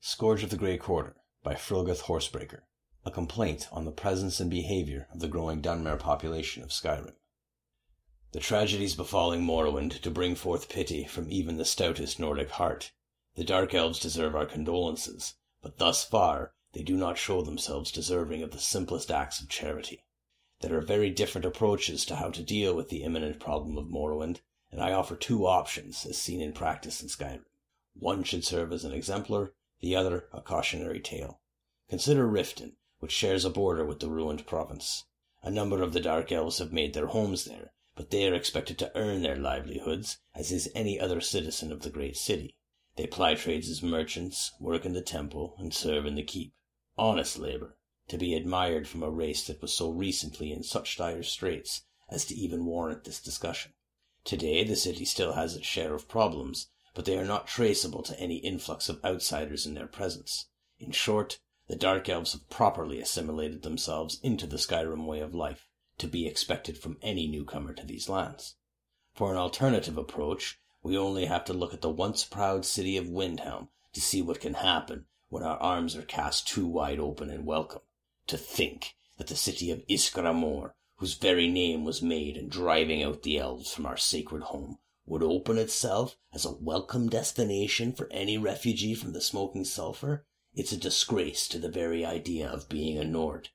Scourge of the Grey Quarter by Frilgoth Horsebreaker, a complaint on the presence and behavior of the growing Dunmer population of Skyrim. The tragedies befalling Morrowind to bring forth pity from even the stoutest Nordic heart. The Dark Elves deserve our condolences, but thus far they do not show themselves deserving of the simplest acts of charity. There are very different approaches to how to deal with the imminent problem of Morrowind, and I offer two options as seen in practice in Skyrim. One should serve as an exemplar, the other a cautionary tale. Consider Riften, which shares a border with the ruined province. A number of the Dark Elves have made their homes there, but they are expected to earn their livelihoods, as is any other citizen of the great city. They ply trades as merchants, work in the temple, and serve in the keep. Honest labor, to be admired from a race that was so recently in such dire straits as to even warrant this discussion. Today the city still has its share of problems, but they are not traceable to any influx of outsiders in their presence. In short, the Dark Elves have properly assimilated themselves into the Skyrim way of life, to be expected from any newcomer to these lands. For an alternative approach, we only have to look at the once proud city of Windhelm to see what can happen when our arms are cast too wide open in welcome. To think that the city of Ysgramor, whose very name was made in driving out the elves from our sacred home, would open itself as a welcome destination for any refugee from the smoking sulphur, it's a disgrace to the very idea of being a Nord.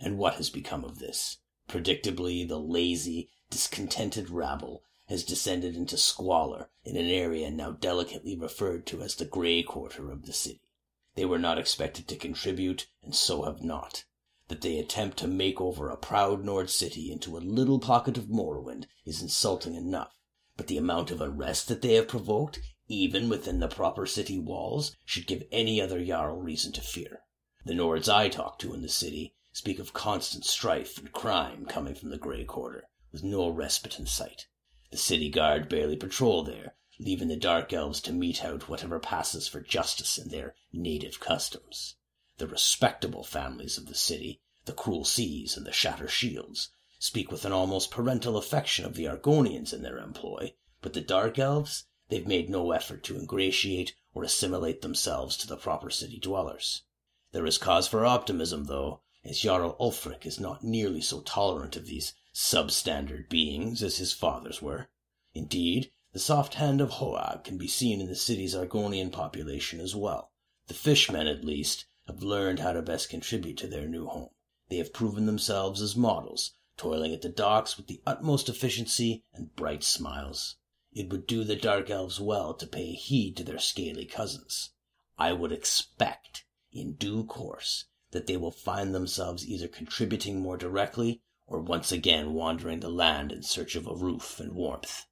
And what has become of this? Predictably, the lazy, discontented rabble has descended into squalor in an area now delicately referred to as the grey quarter of the city. They were not expected to contribute, and so have not. That they attempt to make over a proud Nord city into a little pocket of Morrowind is insulting enough but the amount of unrest that they have provoked, even within the proper city walls, should give any other Jarl reason to fear. The Nords I talk to in the city speak of constant strife and crime coming from the Grey Quarter, with no respite in sight. The city guard barely patrol there, leaving the Dark Elves to mete out whatever passes for justice in their native customs. The respectable families of the city, the Cruel Seas and the Shatter Shields, speak with an almost parental affection of the Argonians in their employ, but the Dark Elves, they've made no effort to ingratiate or assimilate themselves to the proper city dwellers. There is cause for optimism, though, as Jarl Ulfric is not nearly so tolerant of these substandard beings as his fathers were. Indeed, the soft hand of Hoag can be seen in the city's Argonian population as well. The fishmen, at least, have learned how to best contribute to their new home. They have proven themselves as models toiling at the docks with the utmost efficiency and bright smiles. It would do the Dark Elves well to pay heed to their scaly cousins. I would expect, in due course, that they will find themselves either contributing more directly or once again wandering the land in search of a roof and warmth.